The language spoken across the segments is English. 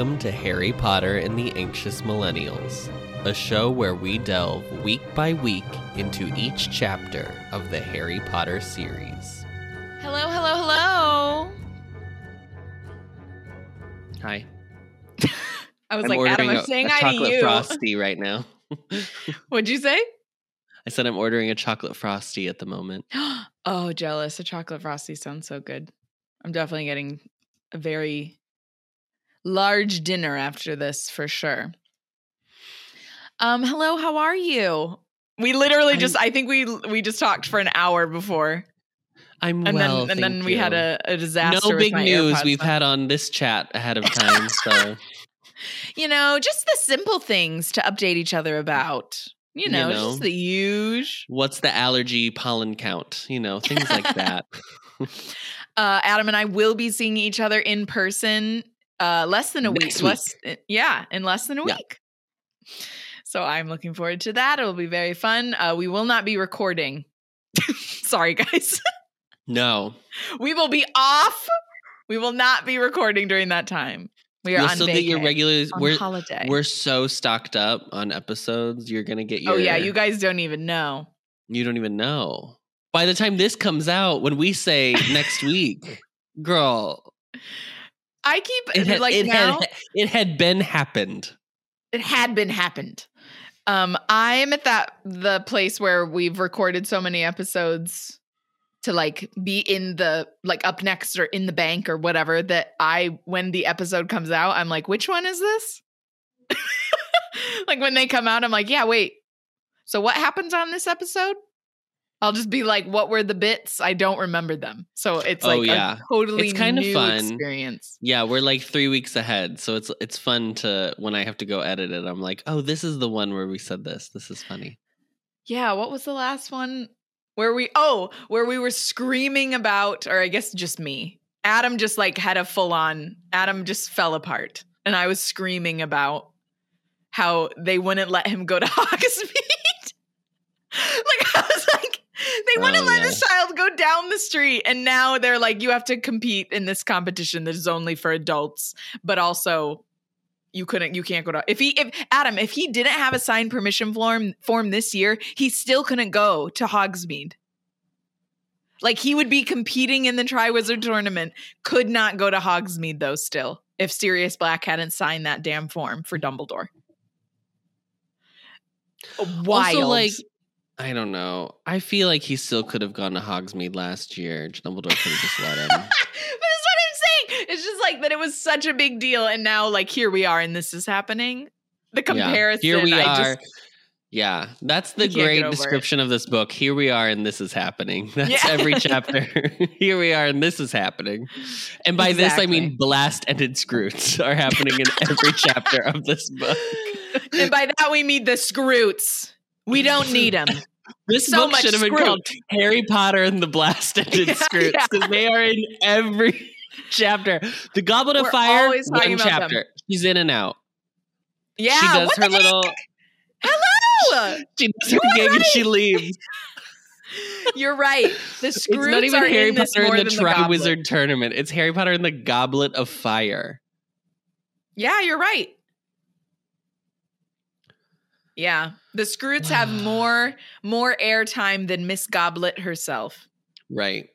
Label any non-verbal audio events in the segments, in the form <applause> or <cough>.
Welcome to Harry Potter and the Anxious Millennials, a show where we delve week by week into each chapter of the Harry Potter series. Hello, hello, hello. Hi. I was I'm like, Adam, I'm a, saying a hi to chocolate you. frosty right now. <laughs> What'd you say? I said I'm ordering a chocolate frosty at the moment. <gasps> oh, jealous. A chocolate frosty sounds so good. I'm definitely getting a very large dinner after this for sure. Um, hello, how are you? We literally just I think we we just talked for an hour before. I'm And well, then and then we had a, a disaster. no big news AirPods we've on. had on this chat ahead of <laughs> time. So You know, just the simple things to update each other about. You You know, know. just the huge. what's the allergy pollen count? You know, things like <laughs> that. <laughs> Uh, Adam and I will be seeing each other in person uh, less than a Next week. Less, uh, yeah, in less than a Yeah. week. So I'm looking forward to that. It'll be very fun. Uh, we will not be recording. <laughs> Sorry, guys. No, <laughs> we will be off. We will not be recording during that time. We are you'll on still get your regular. We're holiday. we're so stocked up on episodes. You're gonna get your. oh yeah, you guys don't even know. You don't even know. By the time this comes out, when we say next <laughs> week, girl, I keep it had, like it, now. had <laughs> it had been happened. it had been happened. Um, I'm at that the place where we've recorded so many episodes to like be in the like up next or in the bank or whatever that I when the episode comes out, I'm like, which one is this? <laughs> like when they come out, I'm like, yeah, wait. So what happens on this episode? I'll just be like, what were the bits? I don't remember them. So it's Oh, like yeah. a totally It's kinda fun. experience. Yeah, we're like three weeks ahead, so it's it's fun to when I have to go edit it. I'm like, oh, this is the one where we said this. This is funny. Yeah, what was the last one where we oh, where we were screaming about or I guess just me. Adam just like had a full on Adam just fell apart and I was screaming about how they wouldn't let him go to <laughs> Hogsmeade. like I was like they wouldn't Oh, let yeah. this child go down the street and now they're like you have to compete in this competition that is only for adults but also you couldn't you can't go to if he if adam if he didn't have a signed permission form form this year he still couldn't go to hogsmeade. Like he would be competing in the triwizard tournament could not go to hogsmeade though still if sirius black hadn't signed that damn form for dumbledore. Wild Also, like, I don't know. I feel like he still could have gone to Hogsmeade last year. Dumbledore could have just let him. <laughs> but that's what i'm saying it's just like that it was such a big deal and now like here we are and this is happening the comparison Yeah, here we I are. just, yeah, that's the I can't get great over it. description of this book. Here we are, and this is happening. <laughs> That's Yeah. every <laughs> chapter. Here we are, and this is happening. And by this, I mean blast ended skrewts are happening in every chapter of this book. and by that we mean the skrewts. We don't need them. <laughs> This So book much should have been skrewt. called Harry Potter and the Blast <laughs> Ended Yeah, Skrewts yeah. because they are in every <laughs> chapter. The Goblet of We're Fire, one about them. chapter. She's in and out. Yeah, she does her the heck? little. Hello. She does her gig and she leaves. You're right. The It's screws not even are Harry in Potter and the Goblet. Triwizard Tournament. It's Harry Potter and the Goblet of Fire. Yeah, you're right. Yeah, the Skrewts have more more airtime than Miss Goblet herself. Right.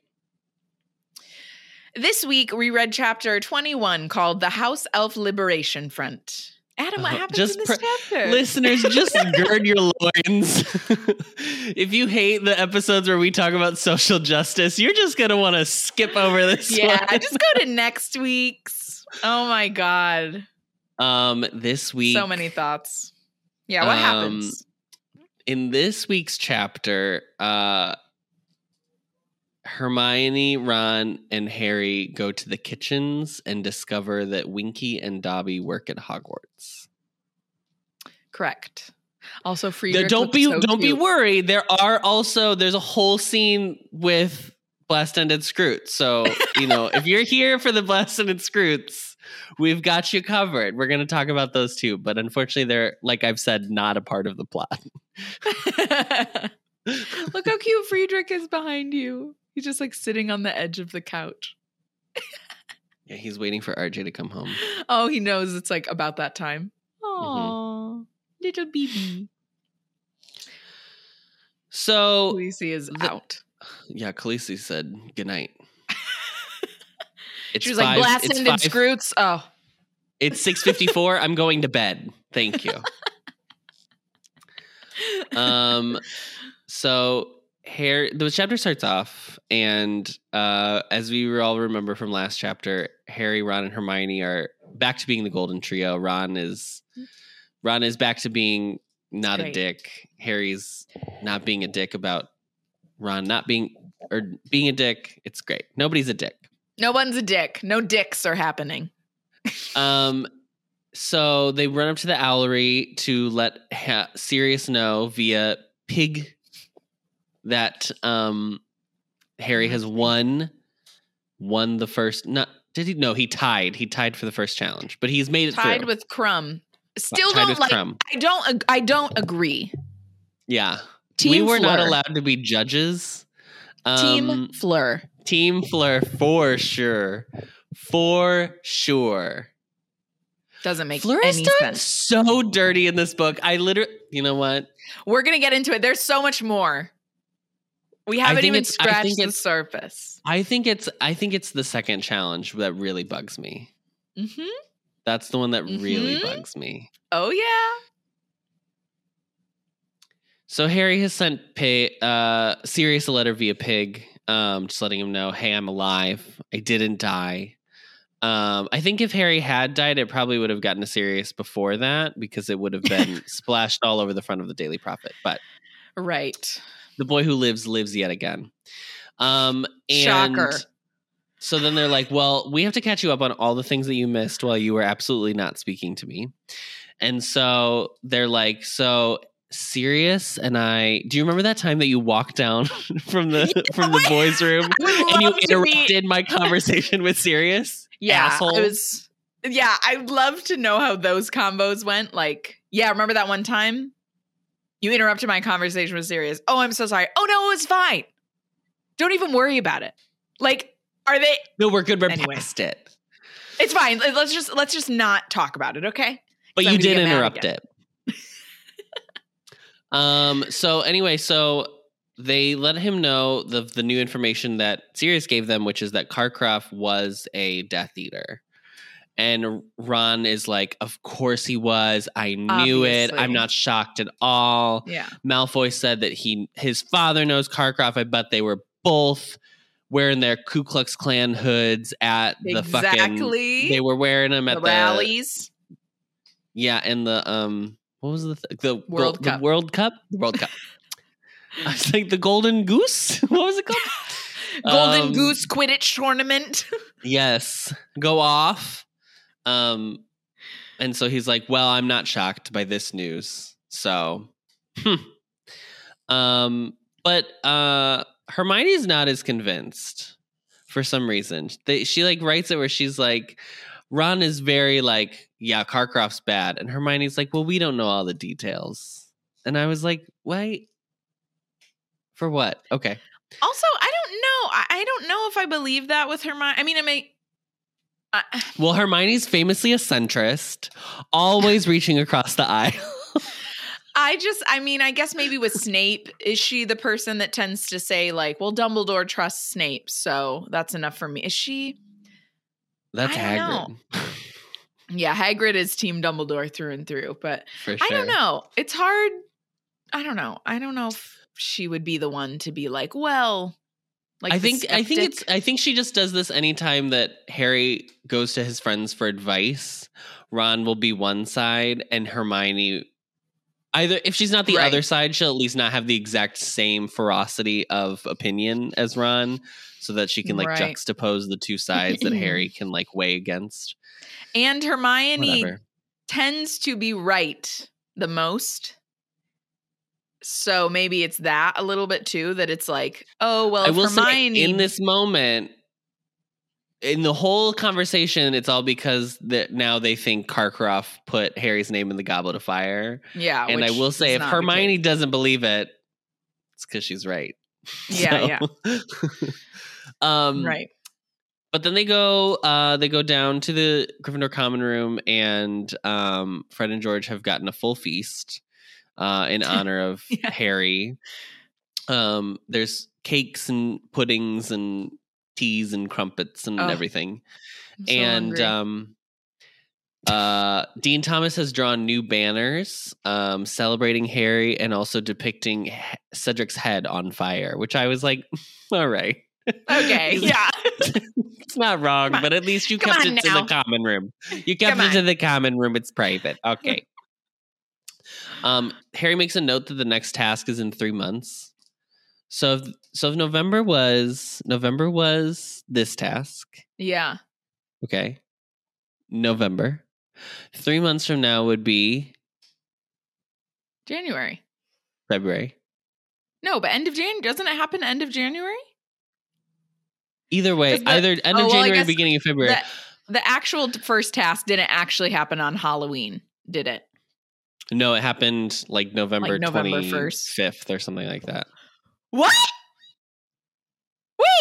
This week we read chapter 21 called "The House Elf Liberation Front." Adam, what Oh, happens just in this pr- chapter? Listeners, just <laughs> gird your loins. <laughs> if you hate the episodes where we talk about social justice, you're just going to want to skip over this yeah, one. just go to <laughs> next week's. Oh my god. Um, this week, So many thoughts. Yeah, what Um, happens? in this week's chapter, uh, Hermione, Ron, and Harry go to the kitchens and discover that Winky and Dobby work at Hogwarts. Correct. Also, There- don't be so don't be worried. There are also there's a whole scene with Blast Ended Skrewts. So you know if you're here for the Blast Ended Skrewts, we've got you covered. We're going to talk about those too, but unfortunately, they're like I've said, not a part of the plot. <laughs> Look how cute Friedrich is behind you. He's just like sitting on the edge of the couch. <laughs> Yeah, he's waiting for RJ to come home. Oh, he knows it's like about that time. Mm-hmm. Oh, little baby. So Khaleesi is the- out. <sighs> yeah, Khaleesi said goodnight. It's She was like five- blast it's ended skrewts. Oh, It's six fifty four. I'm going to bed. Thank you. <laughs> Um, so Harry, the chapter starts off, and uh, as we all remember from last chapter, Harry, Ron, and Hermione are back to being the Golden Trio. Ron is Ron is back to being not a dick. Harry's not being a dick about Ron not being or being a dick. It's great. Nobody's a dick. No one's a dick. No dicks are happening. <laughs> Um, so they run up to the owlery to let ha- Sirius know via Pig that um Harry has won won the first not did he no he tied he tied for the first challenge but he's made it Tied through. with Krum. Still tied don't like. Krum. I don't. ag- I don't agree. yeah Team we were not allowed to be judges um, Team Fleur. Team Fleur for sure for sure Doesn't make Fleur is any done sense. so dirty in this book I literally you know what We're gonna get into it. There's so much more. We haven't even scratched the surface. I think it's I think it's the second challenge that really bugs me. hmm That's the one that really Mhm. bugs me. Oh yeah. So Harry has sent pay, uh, Sirius a letter via Pig, um, just letting him know, "Hey, I'm alive. I didn't die." Um, I think if Harry had died, it probably would have gotten to Sirius before that because it would have been <laughs> splashed all over the front of the Daily Prophet. But Right. the boy who lives lives yet again. Um, and Shocker. So then they're like, "Well, we have to catch you up on all the things that you missed while you were absolutely not speaking to me." And so they're like, "So Sirius and I, do you remember that time that you walked down <laughs> from the <laughs> from the boys' room and you to be- interrupted my conversation with Sirius Yeah, asshole. it was. Yeah, I'd love to know how those combos went. Like, yeah, remember that one time you interrupted my conversation with Sirius Oh, I'm so sorry. Oh no, it was fine. Don't even worry about it. Like, are they? No, we're good. We're Anyway. past it. It's fine. Let's just let's just not talk about it, okay? But So I'm you did interrupt it. Um. So anyway, so they let him know the the new information that Sirius gave them, which is that Karkaroff was a Death Eater. And Ron is like, "Of course he was. I knew it. I'm not shocked at all." Yeah. Malfoy said that he his father knows Karkaroff. I bet they were both wearing their Ku Klux Klan hoods at the fucking. Exactly. They were wearing them at the the rallies. yeah, and the um, what was the th- the World the Cup. World Cup, the World Cup. <laughs> I was like the Golden Goose. <laughs> What was it called? <laughs> Golden Um, Goose Quidditch tournament. yes, go off. Um, and so he's like, "Well, I'm not shocked by this news." So, hmm. um, but uh, Hermione's not as convinced for some reason. They, she like writes it where she's like, Ron is very like, yeah, Karkaroff's bad. And Hermione's like, well, we don't know all the details. And I was like, wait, for what? Okay. also, I don't know. I, I don't know if I believe that with Hermione. I mean, I may. <sighs> Well, Hermione's famously a centrist, always <laughs> reaching across the aisle. I just, I mean, I guess maybe with Snape, is she the person that tends to say, like, well, Dumbledore trusts Snape, so that's enough for me? Is she? That's Hagrid. Yeah, Hagrid is Team Dumbledore through and through, but sure. I don't know. It's hard. I don't know. I don't know if she would be the one to be like, well, like I think I think it's. I think she just does this anytime that Harry goes to his friends for advice. Ron will be one side and Hermione either if she's not the Right. other side, she'll at least not have the exact same ferocity of opinion as Ron so that she can like Right. juxtapose the two sides that <laughs> Harry can like weigh against. and Hermione Whatever. tends to be right the most. So maybe it's that a little bit too. That it's like, oh well, I will Hermione say in this moment in the whole conversation, it's all because that now they think Karkaroff put Harry's name in the Goblet of Fire. yeah, and I will say, if Hermione doesn't believe it, it's because she's right. <laughs> Yeah, So- <laughs> um, right. but then they go uh they go down to the Gryffindor common room and um Fred and George have gotten a full feast uh in <laughs> honor of Yeah. Harry. Um there's cakes and puddings and teas and crumpets and Oh, everything. So and um uh Dean Thomas has drawn new banners um celebrating Harry and also depicting H- Cedric's head on fire, which I was like, <laughs> all right. Okay, <laughs> yeah. it's not wrong, but at least you Come kept it to the common room. You kept Come it to on. the common room. It's private. <laughs> Okay. um, Harry makes a note that the next task is in three months. So, if, so if November was November was this task, yeah. okay. November. Three months from now would be January. February. No, but end of Jan doesn't it happen end of January? Either way, the- either end of oh, January, beginning of February. The, the actual first task didn't actually happen on Halloween, did it? no, it happened like November November twenty 1st. fifth or something like that. What?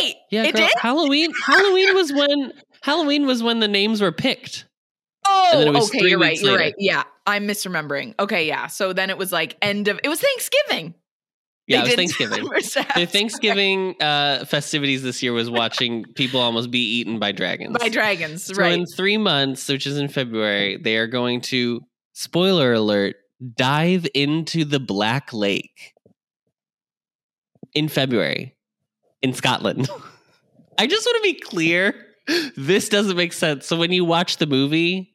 Wait, Yeah, it girl, did. Halloween. Halloween was when Halloween was when the names were picked. Oh, okay, you're right. You're later. right. Yeah, I'm misremembering. Okay, yeah. So then it was like end of. It was Thanksgiving. Yeah, They it was Thanksgiving. <laughs> The Thanksgiving uh, festivities this year was watching people almost be eaten by dragons. by dragons, so right? in three months, which is in February, they are going to spoiler alert dive into the Black Lake in February in Scotland. <laughs> I just want to be clear. This doesn't make sense. So when you watch the movie,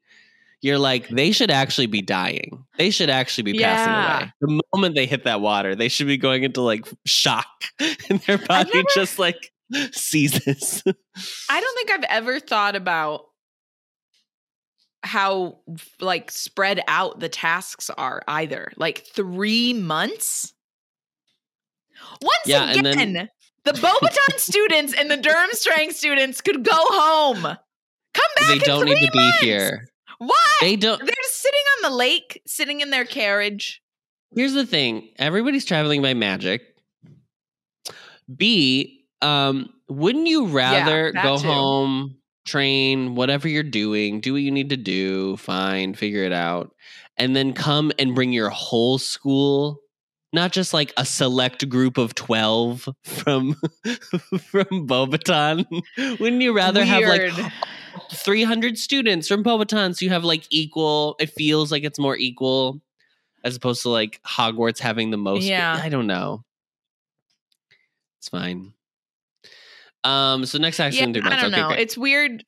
you're like, they should actually be dying. They should actually be passing Yeah. away. The moment they hit that water, they should be going into like shock <laughs> and their body never- just like seizes. I don't think I've ever thought about how like spread out the tasks are either. Like three months. Once Yeah, again, then- the Beauxbatons <laughs> students and the Durmstrang students could go home. Come back. they don't need to be here. Why? They don't They're just sitting on the lake, sitting in their carriage. Here's the thing: everybody's traveling by magic. B, um, wouldn't you rather that go too. home, train, whatever you're doing, do what you need to do, fine, figure it out, and then come and bring your whole school, not just like a select group of twelve from <laughs> from Beauxbatons? wouldn't you rather have like 300 students from Beauxbatons, so you have like equal. It feels like it's more equal as opposed to like Hogwarts having the most. Yeah. I don't know. It's fine. Um. So next action yeah. I don't okay, know. great. It's weird.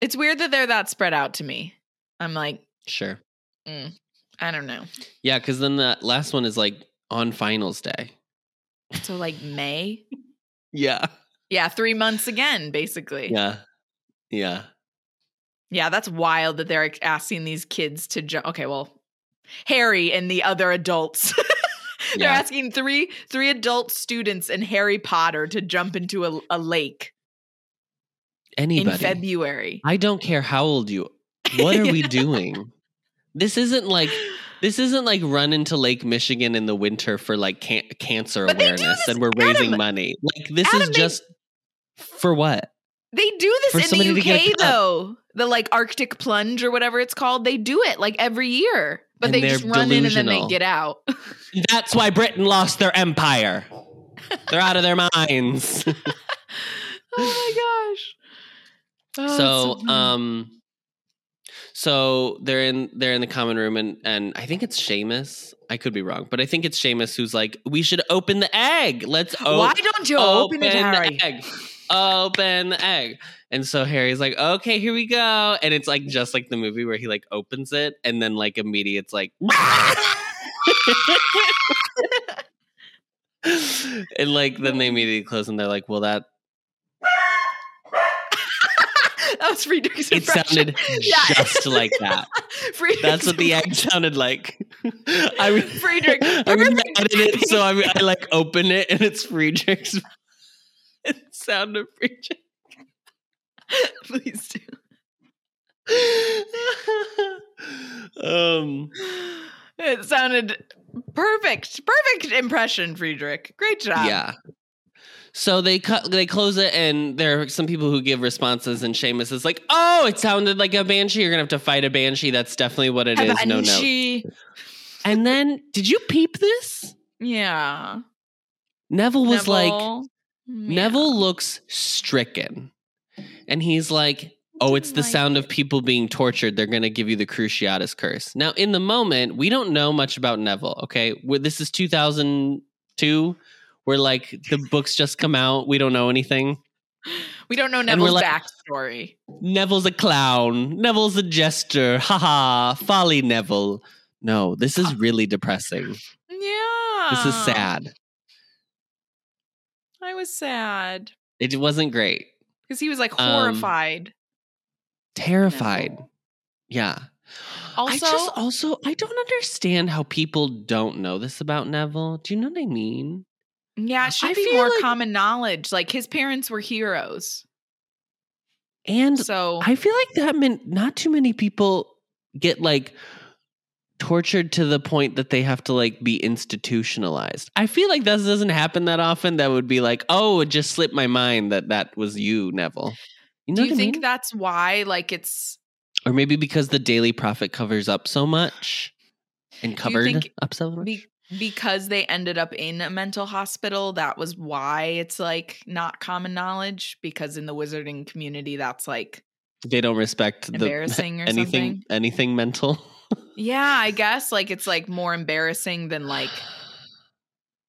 It's weird that they're that spread out to me. I'm like, sure. I don't know. Yeah, because then the last one is like on finals day. So like May. Yeah. Yeah, three months again, basically. Yeah. Yeah. Yeah, that's wild that they're asking these kids to jump. Okay, well, Harry and the other adults. <laughs> they're Yeah. asking three three adult students and Harry Potter to jump into a, a lake Anybody. in February. I don't care how old you. <laughs> What are we doing? This isn't like <laughs> this isn't like run into Lake Michigan in the winter for like can- cancer But awareness and we're raising Adam- money. Like this Adam, is they- just for what? They do For this in the UK though. The like Arctic plunge or whatever it's called. They do it like every year. But And they just run in and then they get out. <laughs> That's why Britain lost their empire. They're out of their minds. <laughs> <laughs> oh my gosh. Oh, so funny. um so they're in they're in the common room and and I think it's Seamus. I could be wrong, but I think it's Seamus who's like, we should open the egg. Let's o- why don't you open, it, Harry? the egg. Open the egg. And so Harry's like, okay, here we go. And it's like just like the movie where he like opens it and then like immediately it's like <laughs> and like then they hmm. immediately close and they're like, well that <laughs> that was Friedrich's it impression. sounded <laughs> Yeah. just like that. <laughs> That's what the egg sounded like. I mean, Friedrich. I'm edit it so I, mean, I like open it and it's Friedrich's sound of Friedrich. Please do. um, It sounded perfect. Perfect impression, Friedrich. Great job. yeah. So they cut, they close it, and there are some people who give responses, and Seamus is like, "Oh, it sounded like a banshee. You're gonna have to fight a banshee. That's definitely what it is. No, no." And then, did you peep this? Yeah. Neville was like, Neville. Yeah. Neville looks stricken, and he's like, "Oh, it's the Like- sound of people being tortured. They're gonna give you the Cruciatus curse." Now, in the moment, we don't know much about Neville. Okay, this is 2002. Where like the books just come out, we don't know anything. We don't know Neville's like- backstory. Neville's a clown. Neville's a jester. Haha, folly, Neville. No, this is really depressing. Yeah. This is sad. I was sad It wasn't great. because he was like Um, horrified. Terrified. Neville. Yeah. Also, I just also I don't understand how people don't know this about Neville. Do you know what I mean? Yeah, it should I be more like- common knowledge. Like his parents were heroes. And So I feel like that meant not too many people get like tortured to the point that they have to like be institutionalized. I feel like that doesn't happen that often. That would be like, oh, it just slipped my mind that that was you, Neville. You know do you I think mean? that's why like it's or maybe because the Daily Prophet covers up so much and covered up so much. be- because they ended up in a mental hospital that was why it's like not common knowledge because in the wizarding community that's like they don't respect the or anything something. anything mental. Yeah, I <laughs> guess like it's like more embarrassing than like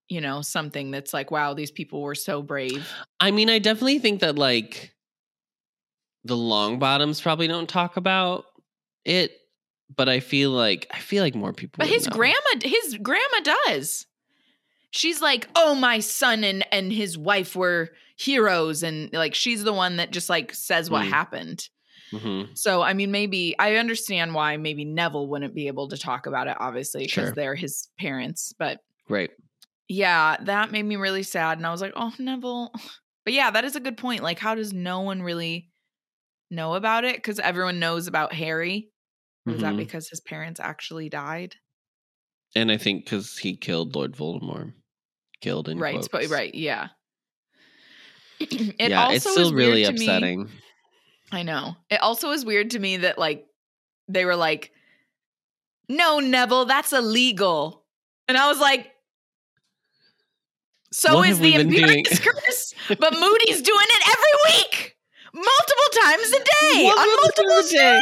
you know something that's like wow these people were so brave. I mean, I definitely think that like the Longbottoms probably don't talk about it, but I feel like I feel like more people. But his know. grandma his grandma does. She's like, "Oh, my son and and his wife were heroes and like she's the one that just like says what Mm. happened." Mhm. So, I mean, maybe I understand why maybe Neville wouldn't be able to talk about it obviously because Sure. they're his parents, but Right. yeah, that made me really sad and I was like, "Oh, Neville." <sighs> But yeah, that is a good point. Like how does no one really know about it cuz everyone knows about Harry? Or is that mm-hmm. because his parents actually died? And I think because he killed Lord Voldemort, killed in right quotes. right yeah <clears throat> it yeah, also it's still really to me- upsetting. i know it also is weird to me that like they were like no neville that's illegal and i was like so What is the? Imperius <laughs> curse but moody's doing it every week multiple times a day on Multiple multiple times a day.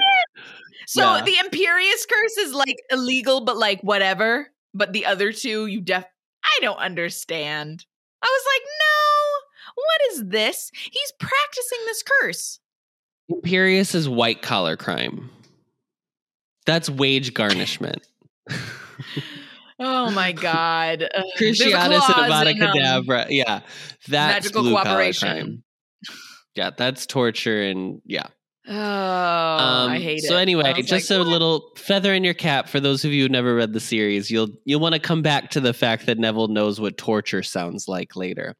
So Yeah. the imperius curse is like illegal but like whatever but the other two you def i don't understand i was like no what is this he's practicing this curse Imperius is white collar crime. That's wage garnishment. <laughs> oh my god Cruciatus and Avada um, Kedavra. Yeah. That's magical blue collar cooperation. crime. Yeah, that's torture and yeah. Oh i hate it Um, So anyway, just like, a what? little feather in your cap for those of you who never read the series. You'll you'll want to come back to the fact that Neville knows what torture sounds like later.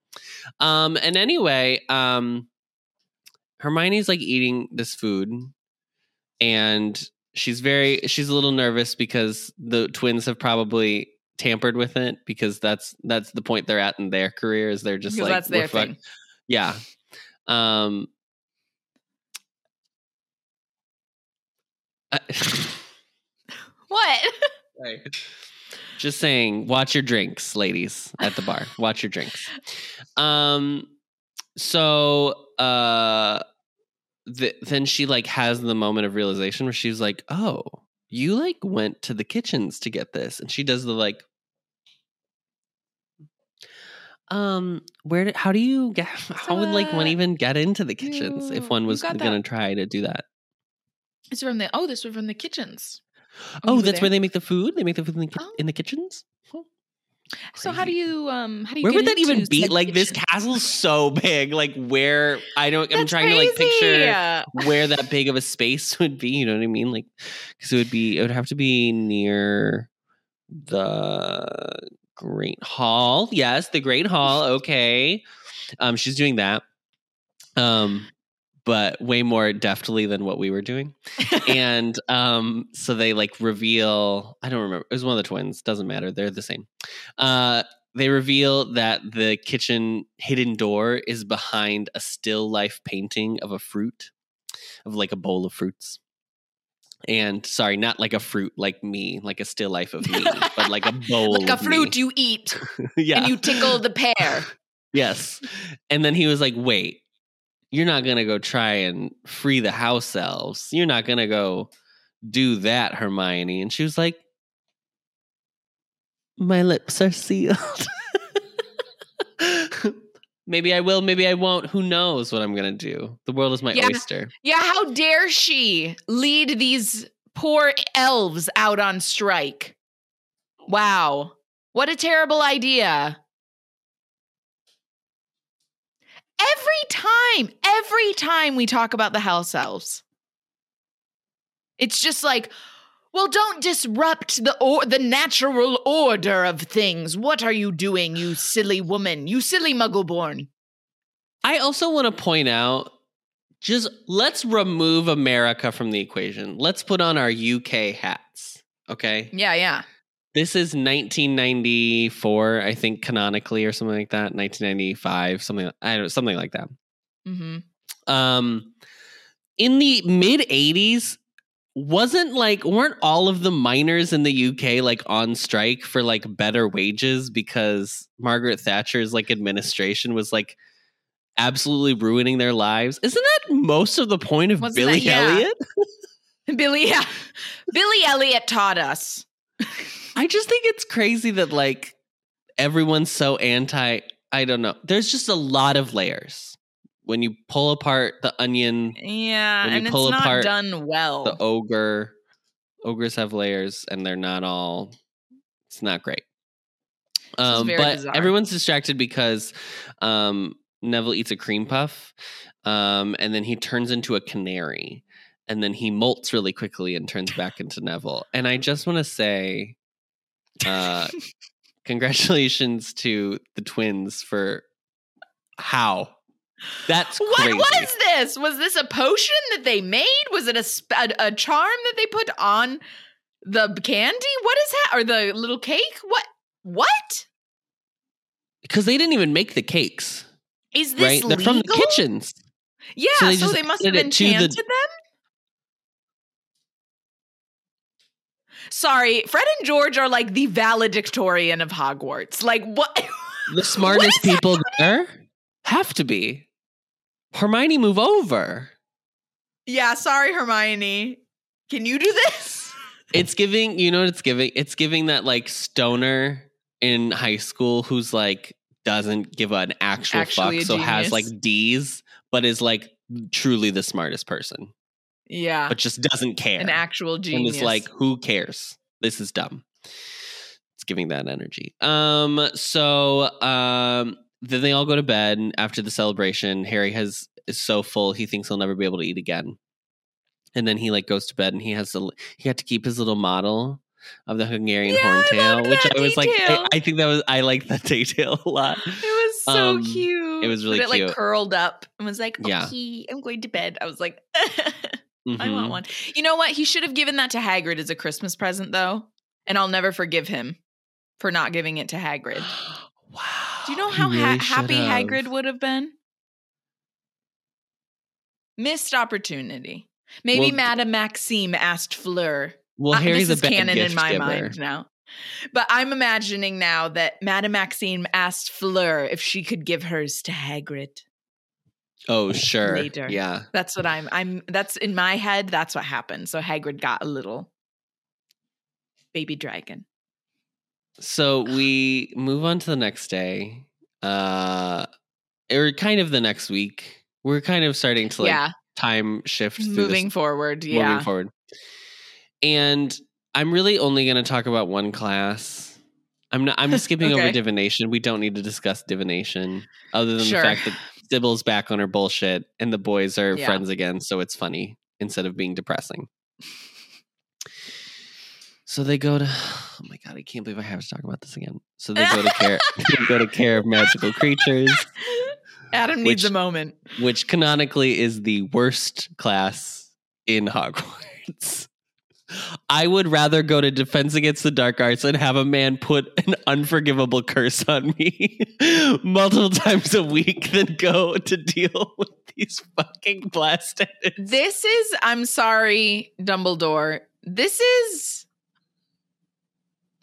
Um, and anyway, um, Hermione's like eating this food, and she's very she's a little nervous because the twins have probably tampered with it because that's that's the point they're at in their careers. They're just because like that's their "We're fuck- thing yeah. Um. I- <laughs> what <laughs> Sorry. Just saying, watch your drinks, ladies, at the bar. Watch your drinks. Um, so uh, th- then she like has the moment of realization where she's like, "Oh, you like went to the kitchens to get this," and she does the like. Um, where did, how do you get, <laughs> how would like one uh, even get into the kitchens you- if one was gonna that- try to do that? It's from the oh this was from the kitchens Oh, that's where they make the food. They make the food in the, ki- Oh. in the kitchens. Huh. so how do you um how do you Where would that even be? Like this kitchen? castle's so big. Like where I don't. I'm That's trying to like picture <laughs> where that big of a space would be. You know what I mean? Like because it would be. It would have to be near the Great Hall. Yes, the Great Hall. <laughs> Okay. Um, she's doing that. Um, but way more deftly than what we were doing <laughs> and um so they like reveal i don't remember it was one of the twins doesn't matter they're the same uh they reveal that the kitchen hidden door is behind a still life painting of a fruit, of like a bowl of fruits. And sorry, not like a fruit like me, like a still life of me, but like a <laughs> bowl. like a of fruit me. you eat <laughs> yeah. and you tickle the pear. Yes. And then he was like, wait, you're not going to go try and free the house elves. You're not going to go do that, Hermione. And she was like, my lips are sealed. <laughs> maybe I will, maybe I won't. Who knows what I'm going to do? The world is my Yeah. oyster. Yeah, how dare she lead these poor elves out on strike? Wow. What a terrible idea. Every time, every time we talk about the house elves, it's just like, well, don't disrupt the or- the natural order of things. What are you doing, you silly woman? You silly muggleborn. I also want to point out just let's remove America from the equation. Let's put on our UK hats. Okay. Yeah, yeah. This is 1994, I think, canonically, or something like that. 1995, something I don't, something like that. Mm-hmm. Um, in the mid 80s, wasn't like weren't all of the miners in the UK like on strike for like better wages because Margaret Thatcher's like administration was like absolutely ruining their lives? Isn't that most of the point of Wasn't Billy that- yeah. Elliot? <laughs> Billy, yeah. Billy Elliot taught us. <laughs> I just think it's crazy that like everyone's so anti. I don't know. There's just a lot of layers. When you pull apart the onion, Yeah, When you and it's not apart done well. the ogre, ogres have layers and they're not all, it's not great. Um, but bizarre. everyone's distracted because um, Neville eats a cream puff um, and then he turns into a canary and then he molts really quickly and turns back into Neville. And I just want to say, uh, congratulations to the twins for how that's what crazy. was this? Was this a potion that they made? Was it a, a a charm that they put on the candy? What is that? Or the little cake? What? What Because they didn't even make the cakes, is this? right? They're from the kitchens. Yeah, So so they they, must have to the- enchanted them. Sorry, Fred and George are like the valedictorian of Hogwarts. Like what? <laughs> The smartest is people there have to be. Hermione, move over. yeah, sorry, Hermione. Can you do this? <laughs> It's giving, you know what it's giving? It's giving that like stoner in high school who's like doesn't give an actual Actually fuck, so has like D's, but is like truly the smartest person, Yeah, but just doesn't care. an actual genius. and is like, who cares? This is dumb. It's giving that energy. Um, so um then they all go to bed and after the celebration. Harry has is so full he thinks he'll never be able to eat again. And then he like goes to bed and he has to he had to keep his little model of the Hungarian Yeah, horntail, which I was like, I. I think that was I like that <laughs> detail a lot. It was so Um, cute. it was really but it cute. like curled up and was like, Yeah. "Okay, I'm going to bed." I was like, <laughs> "I Mhm. want one." You know what? He should have given that to Hagrid as a Christmas present, though, and I'll never forgive him for not giving it to Hagrid. <gasps> wow. Do you know how ha- happy have. Hagrid would have been? Missed opportunity. Maybe Well, Madame Maxime asked Fleur. Well, Uh, Harry's this a is canon in my giver. mind now. But I'm imagining now that Madame Maxime asked Fleur if she could give hers to Hagrid. Oh, sure. Later. Yeah. That's what I'm I'm that's in my head, that's what happened. So Hagrid got a little baby dragon. So we move on to the next day. Uh or kind of the next week. We're kind of starting to like yeah. time shift Moving this, forward. Yeah. Moving forward. And I'm really only going to talk about one class. I'm not I'm skipping over divination. We don't need to discuss divination other than Sure. the fact that Sybil's back on her bullshit and the boys are Yeah. friends again, so it's funny instead of being depressing. So they go to <sighs> oh my god, I can't believe I have to talk about this again. So they go to care <laughs> they go to care of magical creatures, Adam needs Which- a moment. which canonically is the worst class in Hogwarts. I would rather go to Defense Against the Dark Arts and have a man put an unforgivable curse on me <laughs> multiple times a week than go to deal <laughs> with these fucking blast This is, I'm sorry, Dumbledore. This is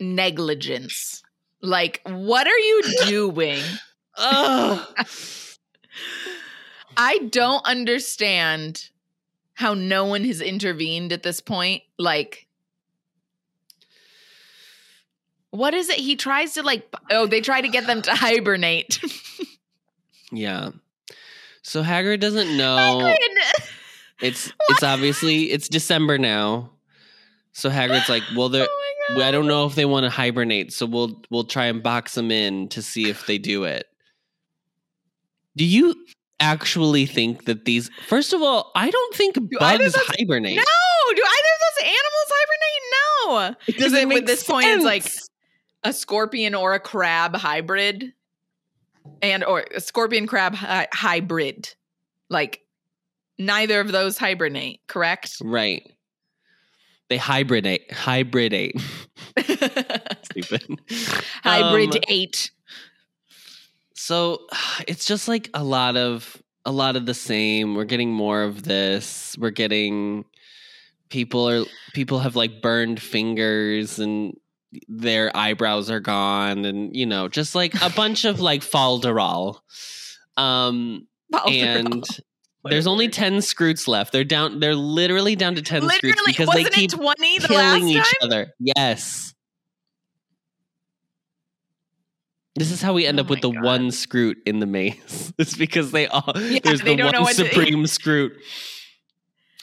negligence. Like, what are you <laughs> doing? I don't understand how no one has intervened at this point. Like, what is it? He tries to like, oh, they try to get them to <sighs> hibernate. yeah. So Hagrid doesn't <laughs> know. Hagrid. It's <laughs> it's obviously it's December now. So Hagrid's like, <gasps> well, they're. Oh I don't know if they want to hibernate, so we'll we'll try and box them in to see if they do it. Do you actually think that these? First of all, I don't think either bugs those- hibernate. No, do either of those animals hibernate? No. it doesn't at make this point, it's like a scorpion or a crab hybrid, and or a scorpion crab hy- hybrid. Like neither of those hibernate. Correct. right. They hibernate. Hybridate. <laughs> <laughs> Stupid. hybrid Um, eight. So <sighs> it's just like a lot of a lot of the same. We're getting more of this. We're getting people are people have like burned fingers and their eyebrows are gone and you know just like a bunch of like falderal um and <laughs> there's only 10 skrewts left. They're down they're literally down to 10 skrewts because wasn't they keep it twenty the last killing time? each other. Yes this is how we end Oh up with the God. one skrewt in the maze. <laughs> It's because they all Yeah, there's they the one what to- supreme skrewt.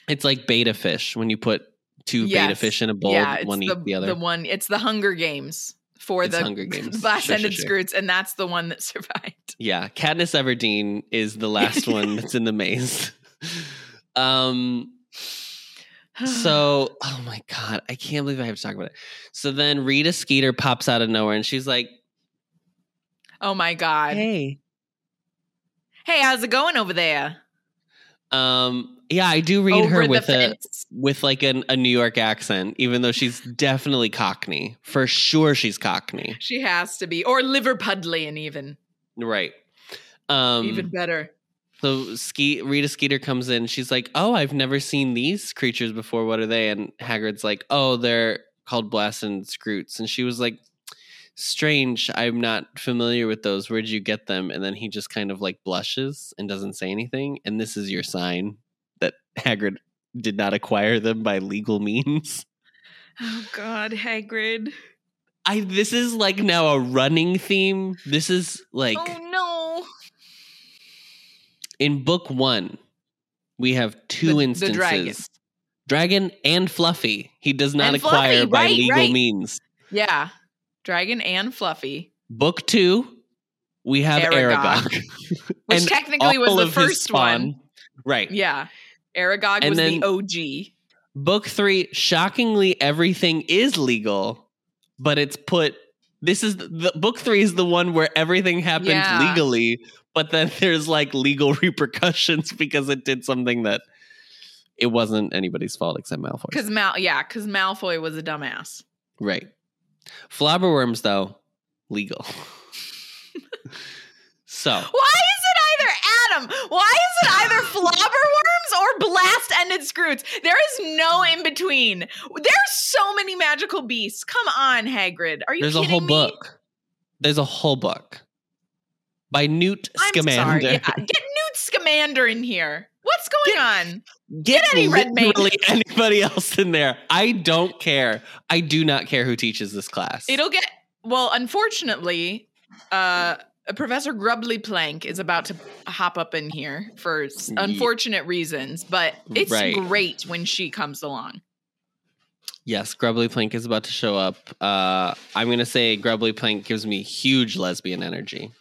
It's like betta fish when you put two betta fish in a bowl, yeah, it's one the, the other. the one. It's the Hunger Games for It's the Hunger <laughs> Games. blast Sure, ended sure, sure. skrewts, and that's the one that <laughs> survived. yeah, Katniss Everdeen is the last one that's in the maze. Um so <sighs> oh my god, I can't believe I have to talk about it. So then Rita Skeeter pops out of nowhere and she's like, oh my god. "Hey, Hey, how's it going over there? Um, yeah, I do read over her the with a with like an, a New York accent, even though she's definitely Cockney. For sure, she's Cockney. She has to be, or Liverpudlian, even Right. Um, even better. so Ske- Rita Skeeter comes in. She's like, "Oh, I've never seen these creatures before. What are they?" And Hagrid's like, "Oh, they're called Blast and Skrewts." And she was like, "Strange. I'm not familiar with those. Where'd you get them?" And then he just kind of like blushes and doesn't say anything. And this is your sign that <laughs> Hagrid did not acquire them by legal means. Oh God, Hagrid. I this is like now a running theme. This is like oh no. in book one, we have two The- the instances. dragon. Dragon and Fluffy. He does not And acquire Fluffy, by right, legal right. means. Yeah, Dragon and Fluffy, Book two, we have Aragog. Aragog. <laughs> which technically was the first one. Right. Yeah, Aragog And was the OG. Book three, shockingly, everything is legal, but it's put. This is the, the book three is the one where everything happened Yeah. legally, but then <laughs> there's like legal repercussions <laughs> because it did something that it wasn't anybody's fault except Malfoy. Because Mal, yeah, because Malfoy was a dumbass. Right. Flobberworms, though, legal. so Why is it either Adam? Why is it either Flobberworms or blast ended skrewts? There is no in between. There's so many magical beasts. Come on, Hagrid. Are you there's a whole me? book. There's a whole book by Newt I'm Scamander. sorry. Yeah, get Newt Scamander in here. What's going on? Get Eddie Redmayne. literally <laughs> anybody else in there. I don't care. I do not care who teaches this class. It'll get well. Unfortunately, uh, Professor Grubbly Plank is about to hop up in here for unfortunate reasons, but it's Right. great when she comes along. yes, Grubbly Plank is about to show up. Uh, I'm gonna say Grubbly Plank gives me huge lesbian energy.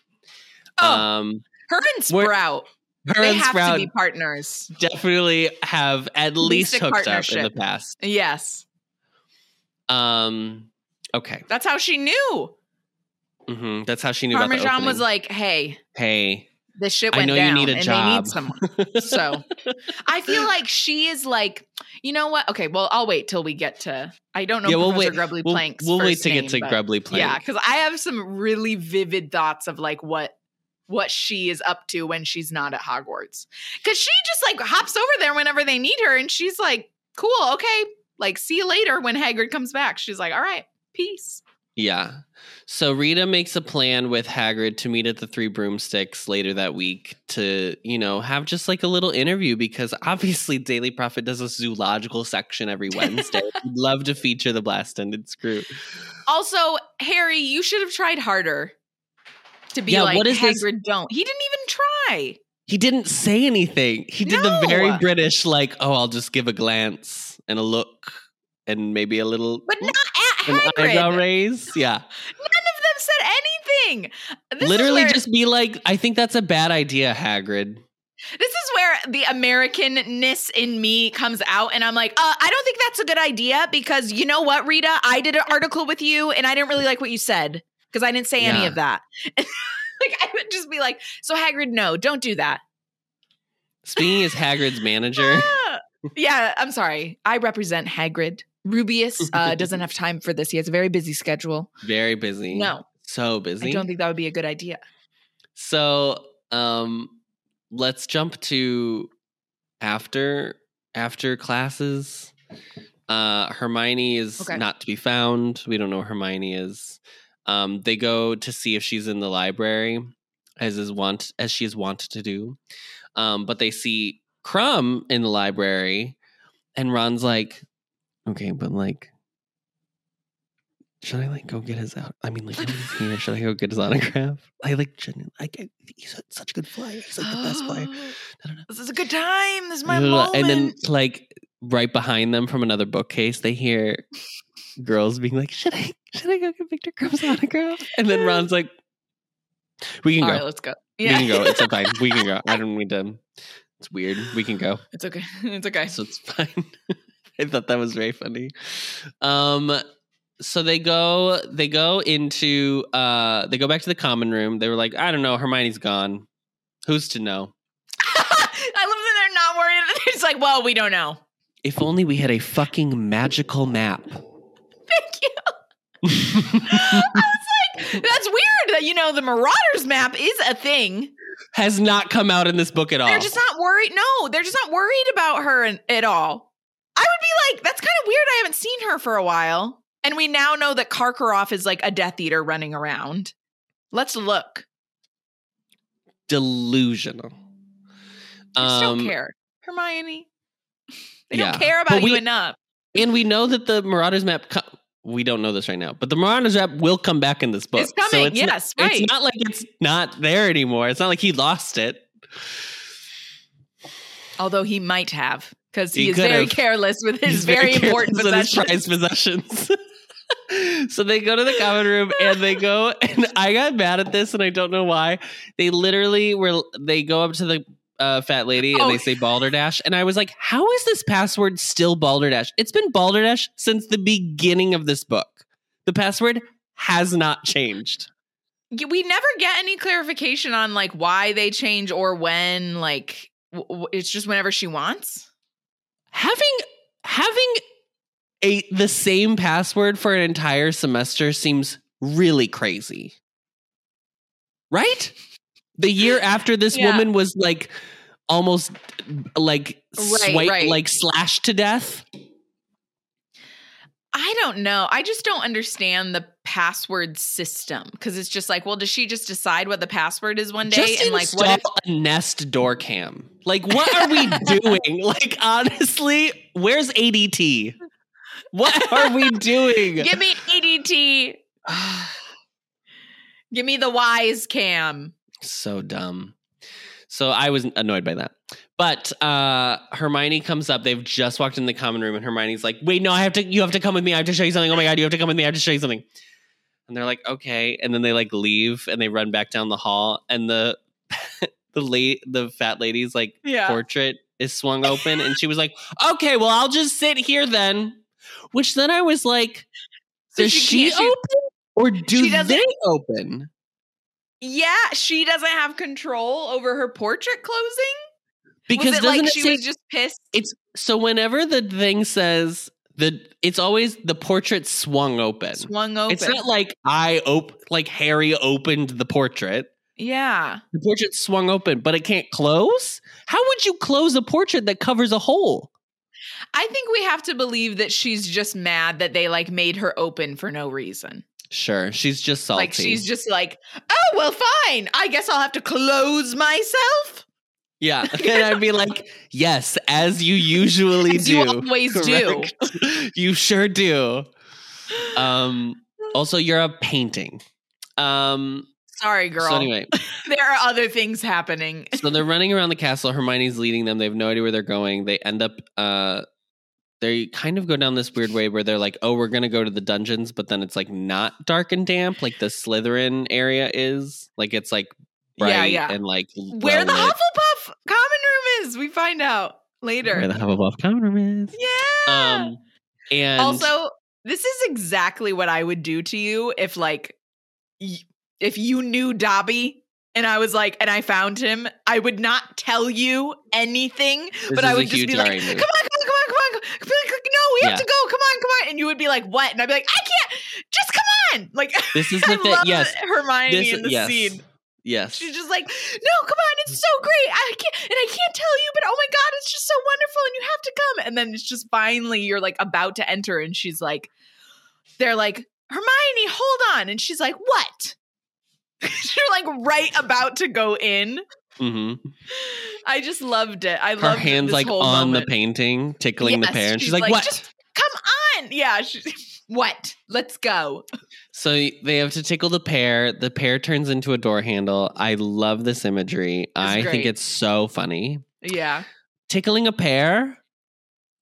Oh, Um, her and Sprout, her they have Sprout to be partners. definitely have at least hooked up in the past. Yes, Um, okay, that's how she knew. hmm that's how she knew Parmesan was like, "Hey, "Hey, this shit went down. I went know you need a and job. they need someone. <laughs> So I feel like she is like, you know what? Okay, well, I'll wait till we get to. I don't know Yeah, we'll wait- Grubbly we'll, we'll wait to get to Grubbly Plank. Yeah, because I have some really vivid thoughts of like what what she is up to when she's not at Hogwarts. Because she just like hops over there whenever they need her, and she's like, "Cool, okay, like see you later." When Hagrid comes back, she's like, "All right, peace." Yeah. So Rita makes a plan with Hagrid to meet at the Three Broomsticks later that week to, you know, have just like a little interview because <laughs> obviously Daily Prophet does a zoological section every <laughs> Wednesday. We'd love to feature the blast-ended skrewt. Also, Harry, you should have tried harder to be Yeah, like what is this- Hagrid. Don't. He didn't even try. He didn't say anything. He did the very British, like, oh, I'll just give a glance and a look and maybe a little But not at an Hagrid. eyebrow raise. Yeah. None of them said anything. This Literally where- just be like, I think that's a bad idea, Hagrid. This is where the Americanness in me comes out, and I'm like, uh, I don't think that's a good idea because you know what, Rita? I did an article with you, and I didn't really like what you said because I didn't say any of that. <laughs> like, I would just be like, so Hagrid, no, don't do that. Speaking as Hagrid's <laughs> manager. Ah. yeah, I'm sorry. I represent Hagrid. Rubeus uh, doesn't have time for this. He has a very busy schedule. Very busy. No, So busy. I don't think that would be a good idea. so um let's jump to after after classes. Uh Hermione is Okay. not to be found. We don't know where Hermione is. Um they go to see if she's in the library as is want as she is wont to do. Um but they see Krum in the library and Ron's like okay, but like should I like go get his out? I mean, like, here. Should I go get his autograph? I like, genuinely, like, he's such a good flyer. He's like the best flyer. <gasps> This is a good time. This is my blah. moment. And then, like, right behind them from another bookcase, they hear girls being like, "Should I? Should I go get Viktor Krum's autograph?" <laughs> And then Ron's like, "We can All go. right, let's go. Yeah. We can go. <laughs> It's fine. We can go. I don't need to. It's weird. We can go." It's okay. <laughs> It's okay. so it's fine. I thought that was very funny. Um, so they go, they go into, uh, they go back to the common room. They were like, I don't know, Hermione's gone. Who's to know? I love that they're not worried. It's like, well, we don't know. If only we had a fucking magical map. Thank you. I was like, that's weird that you know the Marauders map is a thing. Has not come out in this book at all. They're just not worried. No, they're just not worried about her in, at all. I would be like, that's kind of weird. I haven't seen her for a while, and we now know that Karkaroff is like a Death Eater running around. Let's look. delusional. I just Um, don't care, Hermione. They yeah. don't care about you enough. And we know that the Marauders map. Co- we don't know this right now, but the Marauders map will come back in this book. It's coming. not- yes, right. It's not like it's not there anymore. It's not like he lost it. Although he might have, because he, He is very have. careless with his He's very, careless important possessions. prized possessions. <laughs> <laughs> so they go to the common room and they go and I got mad at this and I don't know why. They literally were they go up to the uh, fat lady and Oh. they say Balderdash and I was like, how is this password still Balderdash? It's been Balderdash since the beginning of this book. The password has not changed. We never get any clarification on like why they change or when like w- it's just whenever she wants Having having a the same password for an entire semester seems really crazy. Right? The year after this Yeah. woman was like almost like Right, swipe right. like slashed to death. i don't know i just don't understand the password system because it's just like well does she just decide what the password is one day Just and like what if a Nest door cam. Like what are we <laughs> doing? Like honestly, where's ADT? What are we doing? give me adt <sighs> give me the Wyze cam so dumb. So I was annoyed by that. But uh Hermione comes up. They've just walked in the common room, and Hermione's like, "Wait, no, I have to. You have to come with me. I have to show you something. Oh my god, you have to come with me. I have to show you something." And they're like, "Okay." And then they like leave, and they run back down the hall, and the <laughs> the late the fat lady's like yeah portrait is swung open, and she was like, "Okay, well, I'll just sit here then." Which then I was like, So "Does she she, open or do She they open?" Yeah, she doesn't have control over her portrait closing. Because was it doesn't like it she say- was just pissed? it's so whenever the thing says the it's always the portrait swung open. Swung open. It's not like I op like Harry opened the portrait. yeah. The portrait swung open, but it can't close. How would you close a portrait that covers a hole? I think we have to believe that she's just mad that they like made her open for no reason. Sure, she's just salty. Like she's just like, oh well, fine. I guess I'll have to close myself. yeah, <laughs> and I'd be like, yes, as you usually As do. you always do. <laughs> You sure do. <sighs> Um. Also, you're a painting. Um. Sorry, girl. So anyway, <laughs> there are other things happening. so they're running around the castle. Hermione's leading them. They have no idea where they're going. They end up. Uh, they kind of go down this weird way where they're like, "Oh, we're gonna go to the dungeons," but then it's like not dark and damp like the Slytherin area is. Like it's like bright Yeah, yeah. and like Where the well-lit. Hufflepuff common room is, we find out later. where the Hufflepuff common room is. yeah. Um, and also, this is exactly what I would do to you if like y- if you knew Dobby and I was like and I found him, I would not tell you anything, this but I would just be like, come move. on, come on, come no, we have Yeah. to go. Come on, come on. And you would be like, what? And I'd be like, I can't. Just come on. Like This is <laughs> the thing. Yes, Hermione this in the yes, scene. yes. She's just like, no, come on, it's so great. I can't, and I can't tell you, but oh my god, it's just so wonderful, and you have to come. And then it's just finally you're like about to enter, and she's like, they're like, Hermione, hold on, and she's like, what? <laughs> you're like right about to go in. Hmm I just loved it. I Her loved hands like on moment. the painting, tickling the Yes, pear, and she's, she's like, like, "What?" "Just Come on, yeah. What? Let's go. So they have to tickle the pear. The pear turns into a door handle. I love this imagery. I think it's so funny. Yeah. Tickling a pear.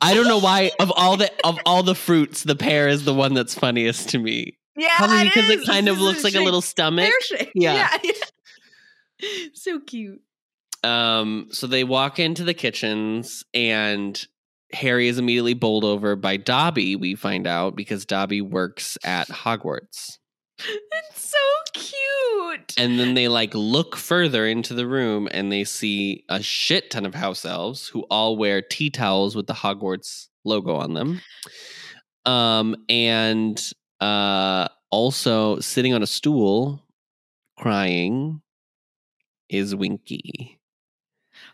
I don't know why of all the of <laughs> all the fruits, the pear is the one that's funniest to me. Yeah. Probably because is. it kind This of looks like a little stomach. pear shape. Yeah. <laughs> yeah. <laughs> so cute. Um, so they walk into the kitchens and Harry is immediately bowled over by Dobby, we find out, because Dobby works at Hogwarts. <laughs> It's so cute. And then they like look further into the room and they see a shit ton of house elves who all wear tea towels with the Hogwarts logo on them. Um and uh also sitting on a stool crying is Winky.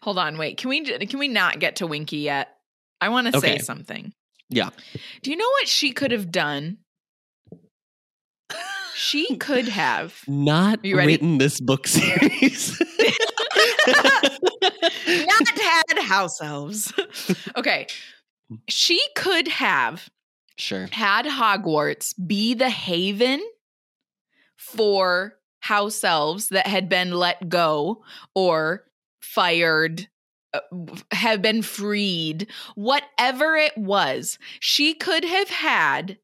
Hold on, wait. Can we can we not get to Winky yet? I want to Okay. say something. Yeah. Do you know what she could have done? She could have <laughs> Not You ready? written this book <laughs> series. <laughs> not had house elves. okay. She could have sure. had Hogwarts be the haven for house elves that had been let go or fired uh, have been freed whatever it was she could have had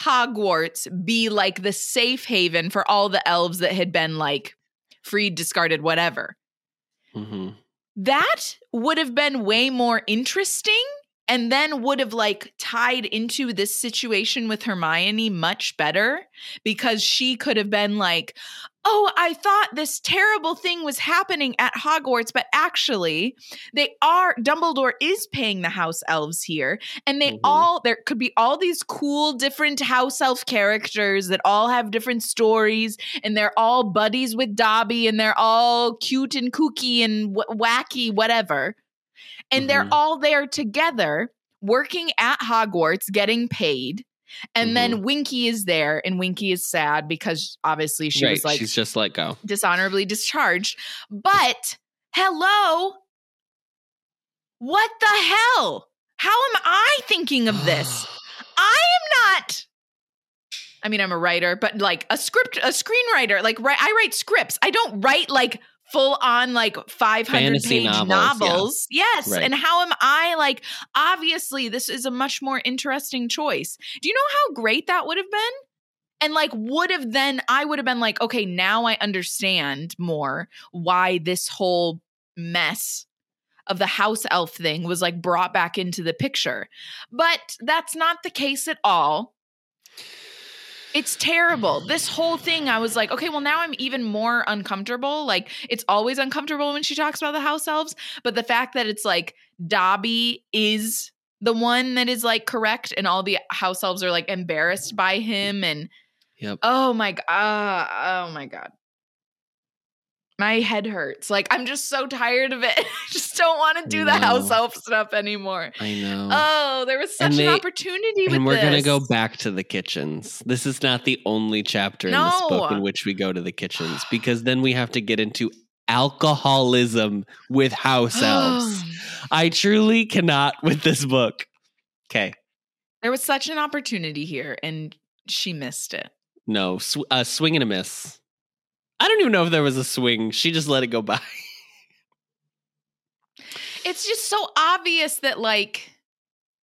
hogwarts be like the safe haven for all the elves that had been like freed discarded whatever. Hmm that would have been way more interesting and then would have like tied into this situation with Hermione much better because she could have been like, "Oh, I thought this terrible thing was happening at Hogwarts, but actually, they are Dumbledore is paying the house elves here, and they Mhm. all there could be all these cool different house elf characters that all have different stories and they're all buddies with Dobby and they're all cute and kooky and w- wacky, whatever. And they're Mhm. all there together working at Hogwarts, getting paid. And Mm-hmm. then Winky is there, and Winky is sad because obviously she right. was like She's just let go. dishonorably discharged. But hello, what the hell? How am I thinking of this? <gasps> I am not. I mean, I'm a writer, but like a script, a screenwriter. Like, I write scripts. I don't write like full on like 500 Fantasy page novels, novels. yeah. Yes. Right. And how am I like, obviously, this is a much more interesting choice. Do you know how great that would have been? And like, would have then, I would have been like, okay, now I understand more why this whole mess of the house elf thing was like brought back into the picture. But that's not the case at all. It's terrible. This whole thing, I was like, okay, well, now I'm even more uncomfortable. Like, it's always uncomfortable when she talks about the house elves, but the fact that it's like Dobby is the one that is like correct, and all the house elves are like embarrassed by him, and Yep. oh my god, uh, oh my god, my head hurts. Like, I'm just so tired of it. <laughs> I just don't want to do the house No. elf stuff anymore. I know. Oh, there was such And an they- opportunity with and we're gonna go back to the kitchens. This is not the only chapter in this book in which we go to the kitchens because then we have to get into alcoholism with house elves. <gasps> I truly cannot with this book. Okay. There was such an opportunity here, and she missed it. No, sw- a swing and a miss. I don't even know if there was a swing. She just let it go by. It's just so obvious that, like,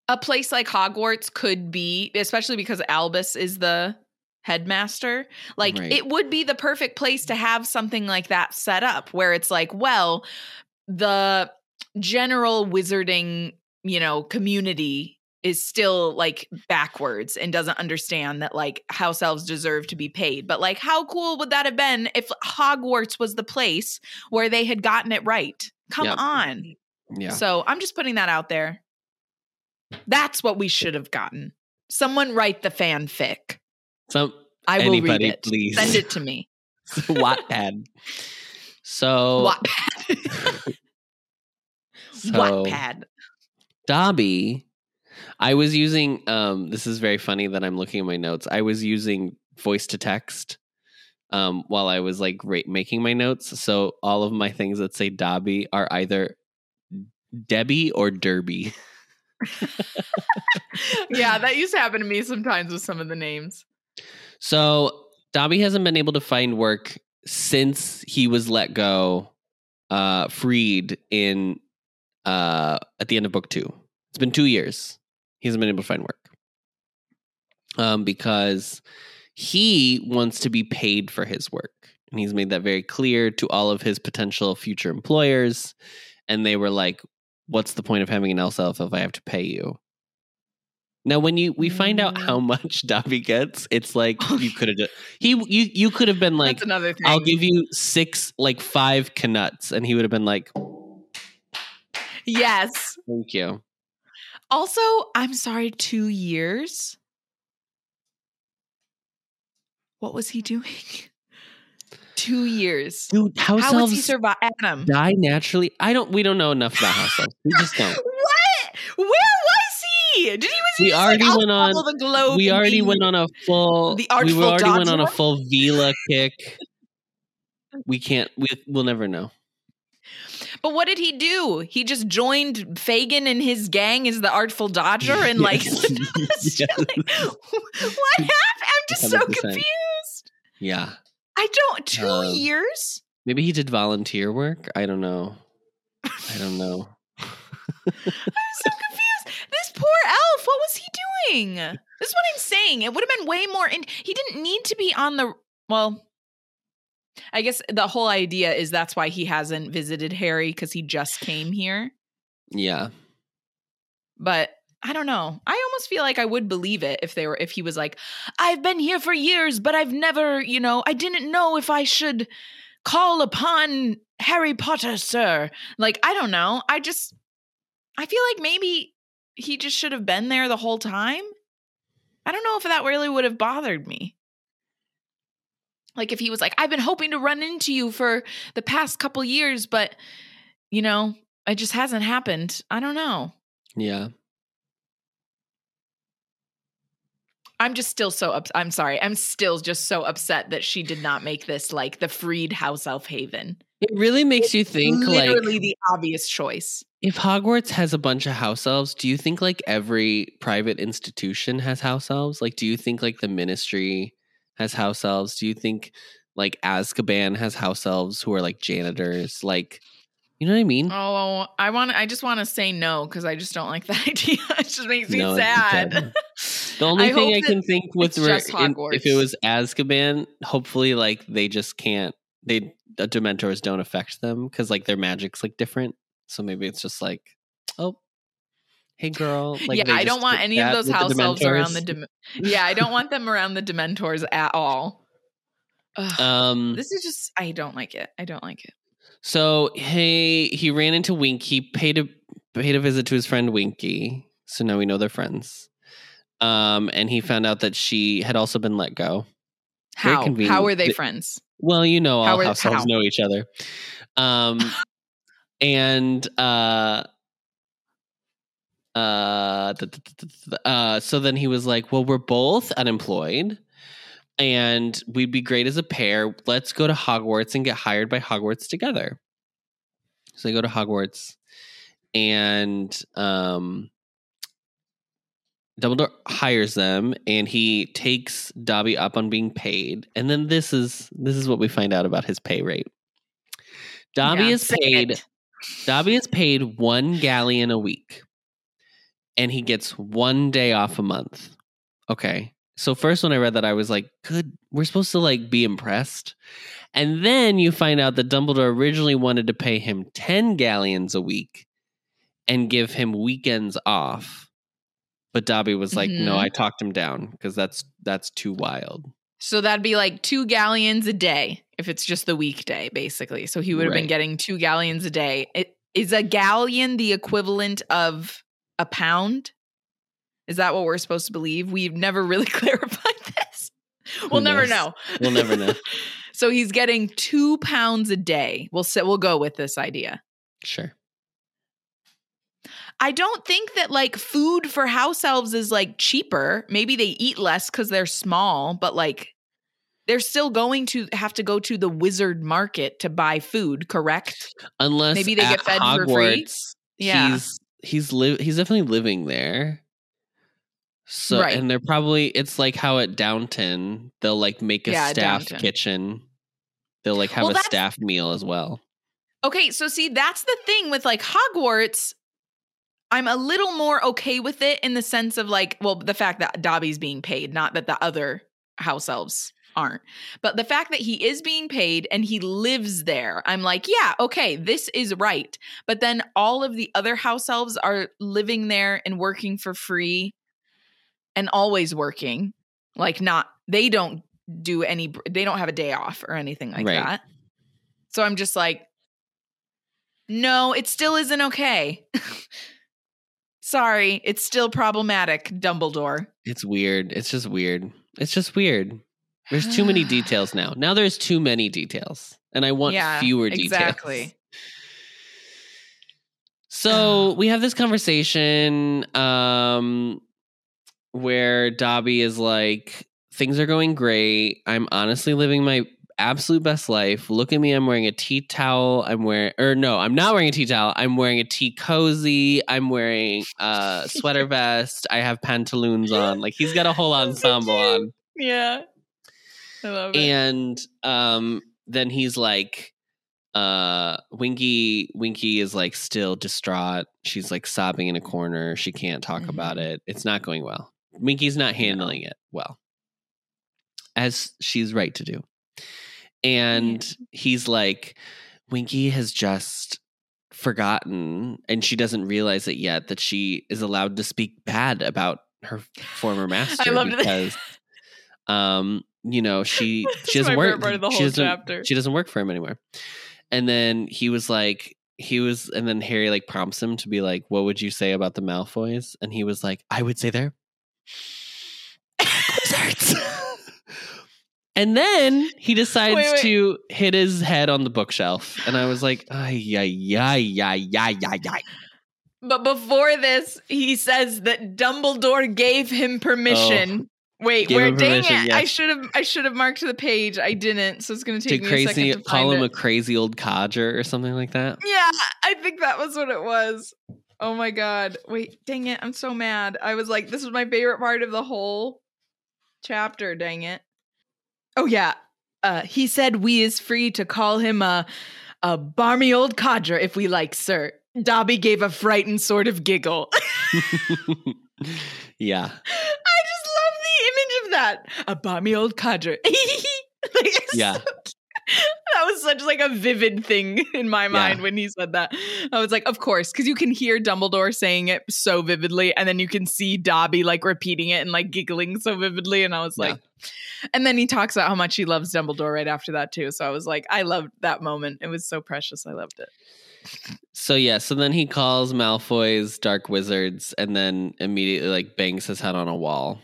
a place like Hogwarts could be, especially because Albus is the headmaster. Like, Right. it would be the perfect place to have something like that set up where it's like, well, the general wizarding, you know, community is still like backwards and doesn't understand that like house elves deserve to be paid. But like how cool would that have been if Hogwarts was the place where they had gotten it right? Come Yep. on. Yeah. So I'm just putting that out there. That's what we should have gotten. Someone write the fanfic. Some I will Anybody, read it. please. Send it to me. <laughs> Wattpad. So, Wattpad. <laughs> so Wattpad. Dobby, I was using um this is very funny that I'm looking at my notes. I was using voice to text um while I was like ra- making my notes. So all of my things that say Dobby are either Debbie or Derby. yeah, that used to happen to me sometimes with some of the names. So Dobby hasn't been able to find work since he was let go, uh, freed in uh at the end of book two. It's been two years. He hasn't been able to find work. Um, because he wants to be paid for his work. And he's made that very clear to all of his potential future employers. And they were like, What's the point of having an elf if I have to pay you? Now, when you we find out how <laughs> much Dobby gets, it's like <laughs> you could have he you you could have been like, another thing. I'll give you six like five Knuts, and he would have been like, Yes. Thank you. Also, I'm sorry, two years. What was he doing? <laughs> two years. Dude, house How elves he survive? Adam. die naturally. I don't. We don't know enough about house elves. We just don't. <laughs> What? Where was he? Did he was We just already like, went on- the globe we already went on a full. the we artful already went on a full Veela <laughs> kick. We can't. We we'll never know. But what did he do? He just joined Fagin and his gang as the Artful Dodger and <laughs> like <laughs> Yes. <laughs> chilling. what happened? I'm just so 100%. confused. Yeah. I don't two Um, years? Maybe he did volunteer work. I don't know. I don't know. I'm so confused. This poor elf, what was he doing? This is what I'm saying. It would have been way more and he didn't need to be on the well. I guess the whole idea is that's why he hasn't visited Harry because he just came here. Yeah. But I don't know. I almost feel like I would believe it if they were if he was like, I've been here for years, but I've never, you know, I didn't know if I should call upon Harry Potter, sir. Like, I don't know. I just I feel like maybe he just should have been there the whole time. I don't know if that really would have bothered me. Like if he was like, I've been hoping to run into you for the past couple years, but you know, it just hasn't happened. I don't know. Yeah. I'm just still so ups- I'm sorry. I'm still just so upset that she did not make this like the freed house elf haven. It really makes you think like Literally the obvious choice. if Hogwarts has a bunch of house elves, do you think like every private institution has house elves? Like do you think like the ministry has house elves? Do you think like Azkaban has house elves who are like janitors? Like you know what I mean? Oh, I want I just want to say no cuz I just don't like <laughs> that idea. it just makes me No, sad. <laughs> The only I thing I can think with re- in- if it was Azkaban, hopefully like they just can't they the Dementors don't affect them because like their magic's like different. So maybe it's just like, oh, hey girl. Like, yeah, I don't want any of those house elves around the. Dem- yeah, I don't want them around the Dementors at all. Ugh, Um, this is just. I don't like it. I don't like it. so hey he ran into Winky, paid a paid a visit to his friend Winky. So now we know they're friends. Um, and he found out that she had also been let go. How? How are they friends? Well, you know, all How are- house elves how? know each other. Um, <laughs> and uh, uh, uh, so then he was like, "Well, we're both unemployed, and we'd be great as a pair. Let's go to Hogwarts and get hired by Hogwarts together." So they go to Hogwarts, and um, Dumbledore hires them, and he takes Dobby up on being paid. And then this is this is what we find out about his pay rate. Dobby Yeah, is paid. it. Dobby is paid one galleon a week, and he gets one day off a month. Okay. So first, when I read that, I was like, "Good, we're supposed to like be impressed." And then you find out that Dumbledore originally wanted to pay him ten galleons a week and give him weekends off, but Dobby was like, "No, Mhm. I talked him down because that's that's too wild." So that'd be like two galleons a day if it's just the weekday, basically. So he would have been getting two galleons a day. It, is a galleon the equivalent of a pound? Is that what we're supposed to believe? We've never really <laughs> clarified this. We'll never know. We'll never know. <laughs> so he's getting two pounds a day. We'll say, we'll go with this idea. Sure. I don't think that like food for house elves is like cheaper. Maybe they eat less because they're small, but like they're still going to have to go to the wizard market to buy food, correct? Unless Maybe they get fed for free? Yeah. he's he's li- he's definitely living there. So Right. and they're probably it's like how at Downton they'll like make a Yeah, staff Downton. kitchen. They'll like have Well, a staff meal as well. Okay, so see, that's the thing with like Hogwarts. I'm a little more okay with it in the sense of like, well, the fact that Dobby's being paid, not that the other house elves aren't. But the fact that he is being paid and he lives there, I'm like, yeah, okay, this is right. But then all of the other house elves are living there and working for free and always working. Like, not, they don't do any, they don't have a day off or anything like Right. that. So I'm just like, no, it still isn't okay. <laughs> Sorry, it's still problematic, Dumbledore. It's weird. It's just weird. It's just weird. There's too many details <sighs> now. Now there's too many details. And I want Yeah, fewer details. exactly. So <sighs> we have this conversation um where Dobby is like, things are going great. I'm honestly living my absolute best life. Look at me. I'm wearing a tea towel. I'm wearing, or no, I'm not wearing a tea towel. I'm wearing a tea cozy. I'm wearing a sweater <laughs> vest. I have pantaloons on. Like he's got a whole ensemble on. Yeah. I love it. And um, then he's like, uh, Winky, Winky is like still distraught. She's like sobbing in a corner. She can't talk about Mhm. it. It's not going well. Winky's not handling it well, as she's right to do. And he's like, Winky has just forgotten, and she doesn't realize it yet that she is allowed to speak bad about her former master I loved it. because, um, you know, she <laughs> she doesn't work. part of the she doesn't-. She doesn't work for him anymore. And then he was like, he was, and then Harry like prompts him to be like, "What would you say about the Malfoys?" And he was like, "I would say they're <laughs> wizards." <laughs> and then he decides Wait, wait. to hit his head on the bookshelf, and I was like, "Ay, ay, ay, ay, ay, ay, ay." But before this, he says that Dumbledore gave him oh. permission. Wait. Where dang it. I should have I should have marked the page. I didn't. So it's gonna take Did me a second crazy to call him it. a crazy old codger or something like that? Yeah, I think that was what it was. Oh my god. Wait, dang it. I'm so mad. I was like, this was my favorite part of the whole chapter, dang it. Oh yeah. Uh he said we is free to call him a a barmy old codger if we like, sir. Dobby gave a frightened sort of giggle. <laughs> <laughs> yeah. I that. A balmy old cadre. <laughs> Like, Yeah. so- that was such like a vivid thing <laughs> in my mind Yeah. when he said that. I was like, of course, because you can hear Dumbledore saying it so vividly, and then you can see Dobby like repeating it and like giggling so vividly. And I was Yeah. like, and then he talks about how much he loves Dumbledore right after that too. So I was like, I loved that moment. It was so precious. I loved it. So yeah, so then he calls Malfoy's dark wizards and then immediately like bangs his head on a wall.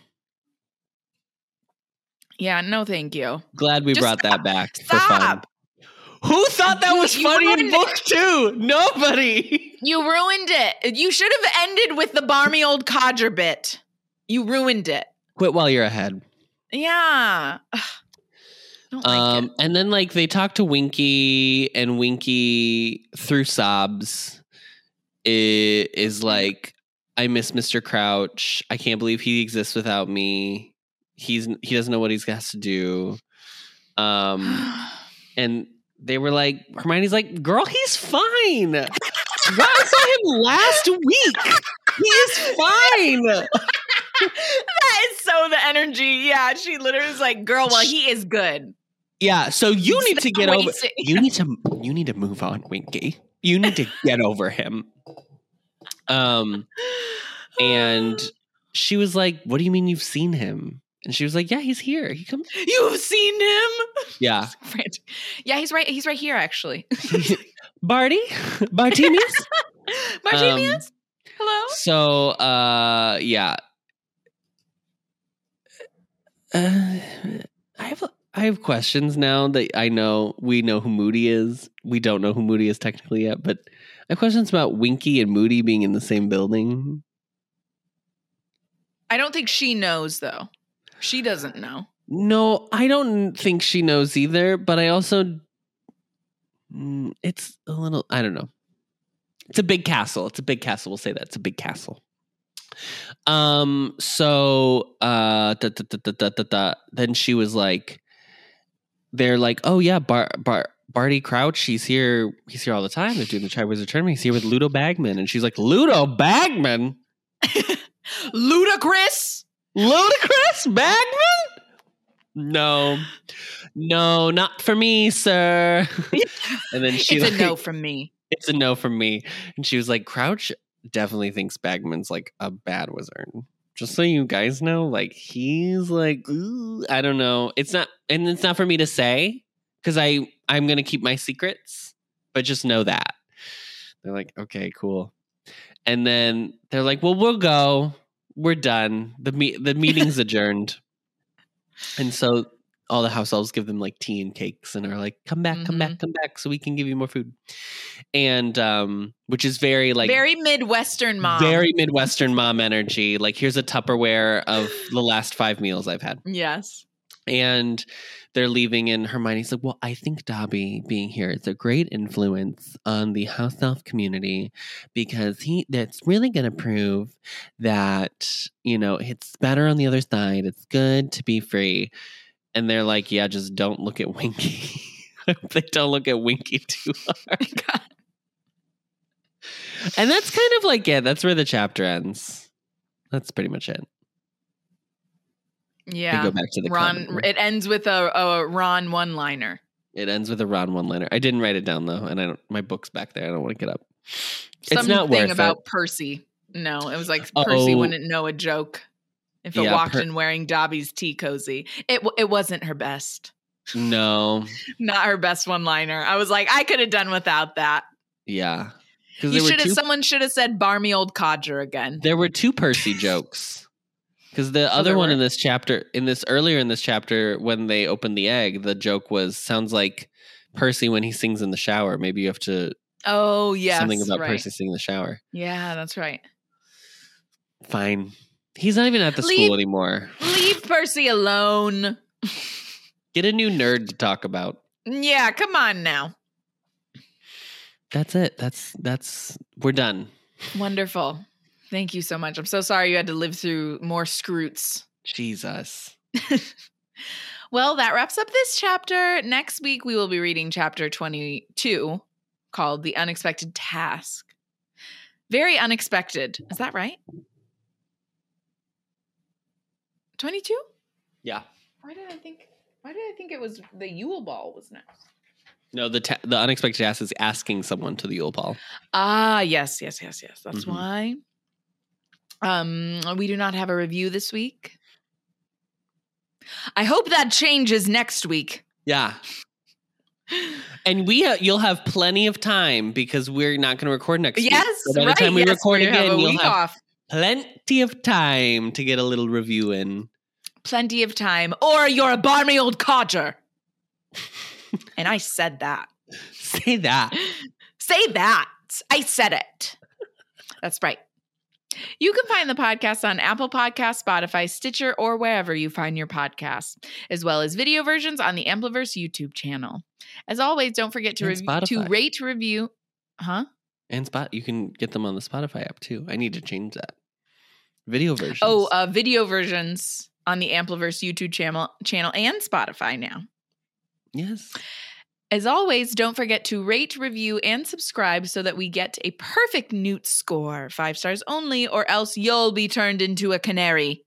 Yeah, no, thank you. Glad we Just brought that stop. back for fun. Stop. Who thought that was you funny in book two? Nobody. <laughs> You ruined it. You should have ended with the barmy old codger bit. You ruined it. Quit while you're ahead. Yeah. Like Um, it. and then like they talk to Winky, and Winky through sobs is like, "I miss Mr. Crouch. I can't believe he exists without me. He's he doesn't know what he has to do." Um, <sighs> and they were like, Hermione's like, "Girl, he's fine. Girl, I saw him last week. He is fine." <laughs> that is so the energy. Yeah, she literally is like, "Girl, well, he is good." Yeah, so you need to get over. You need to. You need to move on, Winky. You need to get over him. Um, and <sighs> she was like, "What do you mean you've seen him?" And she was like, "Yeah, he's here. He comes." you've seen him. Yeah, <laughs> Yeah, he's right. He's right here, actually. <laughs> Barty, Bartemius. <laughs> Bartemius, hello. So, uh, yeah. Uh, I have I have questions now that I know we know who Moody is. We don't know who Moody is technically yet, but I have questions about Winky and Moody being in the same building. I don't think she knows though. She doesn't know. No, I don't think she knows either, but I also Mm, it's a little I don't know. It's a big castle. It's a big castle. We'll say that. It's a big castle. Um so uh da, da, da, then she was like they're like, "Oh yeah, Bar Bar Barty Crouch, he's here. He's here all the time. They're doing the Triwizard Tournament. He's here with Ludo Bagman." And she's like, "Ludo Bagman? <laughs> Ludicrous. Ludicrous Bagman? No, no, not for me, sir. <laughs> and then she it's a like, no from me. It's a no from me. And she was like, Crouch definitely thinks Bagman's like a bad wizard. Just so you guys know, like he's like, ooh, I don't know. It's not, and it's not for me to say because I I'm gonna keep my secrets. But just know that they're like, okay, cool. And then they're like, well, we'll go. We're done. the me- The meeting's <laughs> adjourned. And so all the house elves give them like tea and cakes and are like, come back, come back, come back, so we can give you more food. And um, which is very like Very Midwestern mom. very Midwestern mom energy. Like, here's a Tupperware of the last five meals I've had. yes. And they're leaving, and Hermione's like, Well, I think Dobby being here is a great influence on the house elf community because he that's really gonna prove that, you know, it's better on the other side. It's good to be free. And they're like, Yeah, just don't look at Winky. <laughs> they don't look at Winky <laughs> too hard. <laughs> God. And that's kind of like it. That's where the chapter ends. That's pretty much it. Yeah. go back to the Ron. comic. It ends with a, a Ron one-liner. It ends with a Ron one liner. I didn't write it down though, and I don't. My book's back there. I don't want to get up. It's Something not worth about it. Percy. No, it was like Percy Oh. wouldn't know a joke if it Yeah, walked Per- in wearing Dobby's tea cozy. It it wasn't her best. No, <laughs> Not her best one-liner. I was like, I could have done without that. yeah, because You should have. two. Someone should have said "barmy old codger" again. there were two Percy jokes. Because the other one were. in this chapter, in this earlier in this chapter, when they opened the egg, the joke was sounds like Percy when he sings in the shower. Maybe you have to Oh yeah, something about right. Percy singing in the shower. Yeah, that's right. Fine, he's not even at the Leave- school anymore. Leave Percy alone. Get a new nerd to talk about. Yeah, come on now. That's it. That's that's we're done. Wonderful. Thank you so much. I'm so sorry you had to live through more skrewts. Jesus. <laughs> Well, that wraps up this chapter. Next week, we will be reading chapter 22 called The Unexpected Task. Very unexpected. Is that right? 22? Yeah. Why did I think why did I think it was the Yule Ball was next? No, the ta- the unexpected task is asking someone to the Yule Ball. Ah, yes, yes, yes, yes. That's Mhm. why. Um, we do not have a review this week. I hope that changes next week. Yeah, and we ha- you'll have plenty of time because we're not going to record next week. Yes, So by the right. time we yes, record have again, a you'll have off. plenty of time to get a little review in. Plenty of time, or you're a barmy old codger. <laughs> and I said that. Say that. <laughs> Say that. I said it. That's right. You can find the podcast on Apple Podcasts, Spotify, Stitcher, or wherever you find your podcasts, as well as video versions on the Ampliverse YouTube channel. As always, don't forget to, And rev- to rate, review. Huh? And spot you can get them on the Spotify app too. I need to change that. Video versions. Oh, uh, video versions on the Ampliverse YouTube channel, channel and Spotify now. yes. As always, don't forget to rate, review, and subscribe so that we get a perfect Newt score. Five stars only, or else you'll be turned into a canary.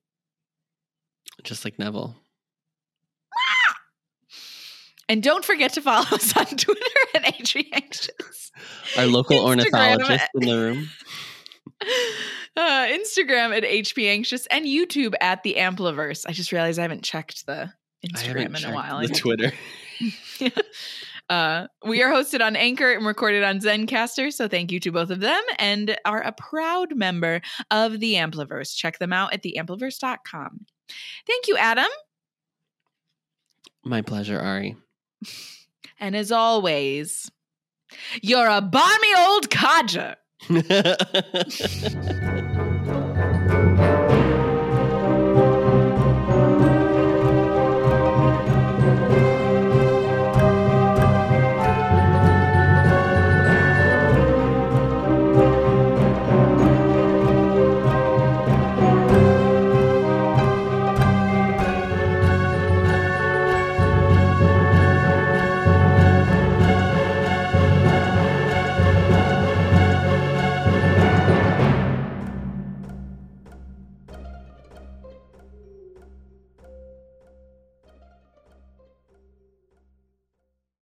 Just like Neville. And don't forget to follow <laughs> us on Twitter at HP Anxious. Our local Instagram. ornithologist in the room. <laughs> Uh, Instagram at HP Anxious and YouTube at the Ampliverse. I just realized I haven't checked the Instagram in a while. The Twitter. <laughs> Uh, we are hosted on Anchor and recorded on Zencastr, so thank you to both of them and are a proud member of the Ampliverse. Check them out at theampliverse.com. Thank you, Adam. My pleasure, Arri. <laughs> And as always, you're a barmy old codger. <laughs>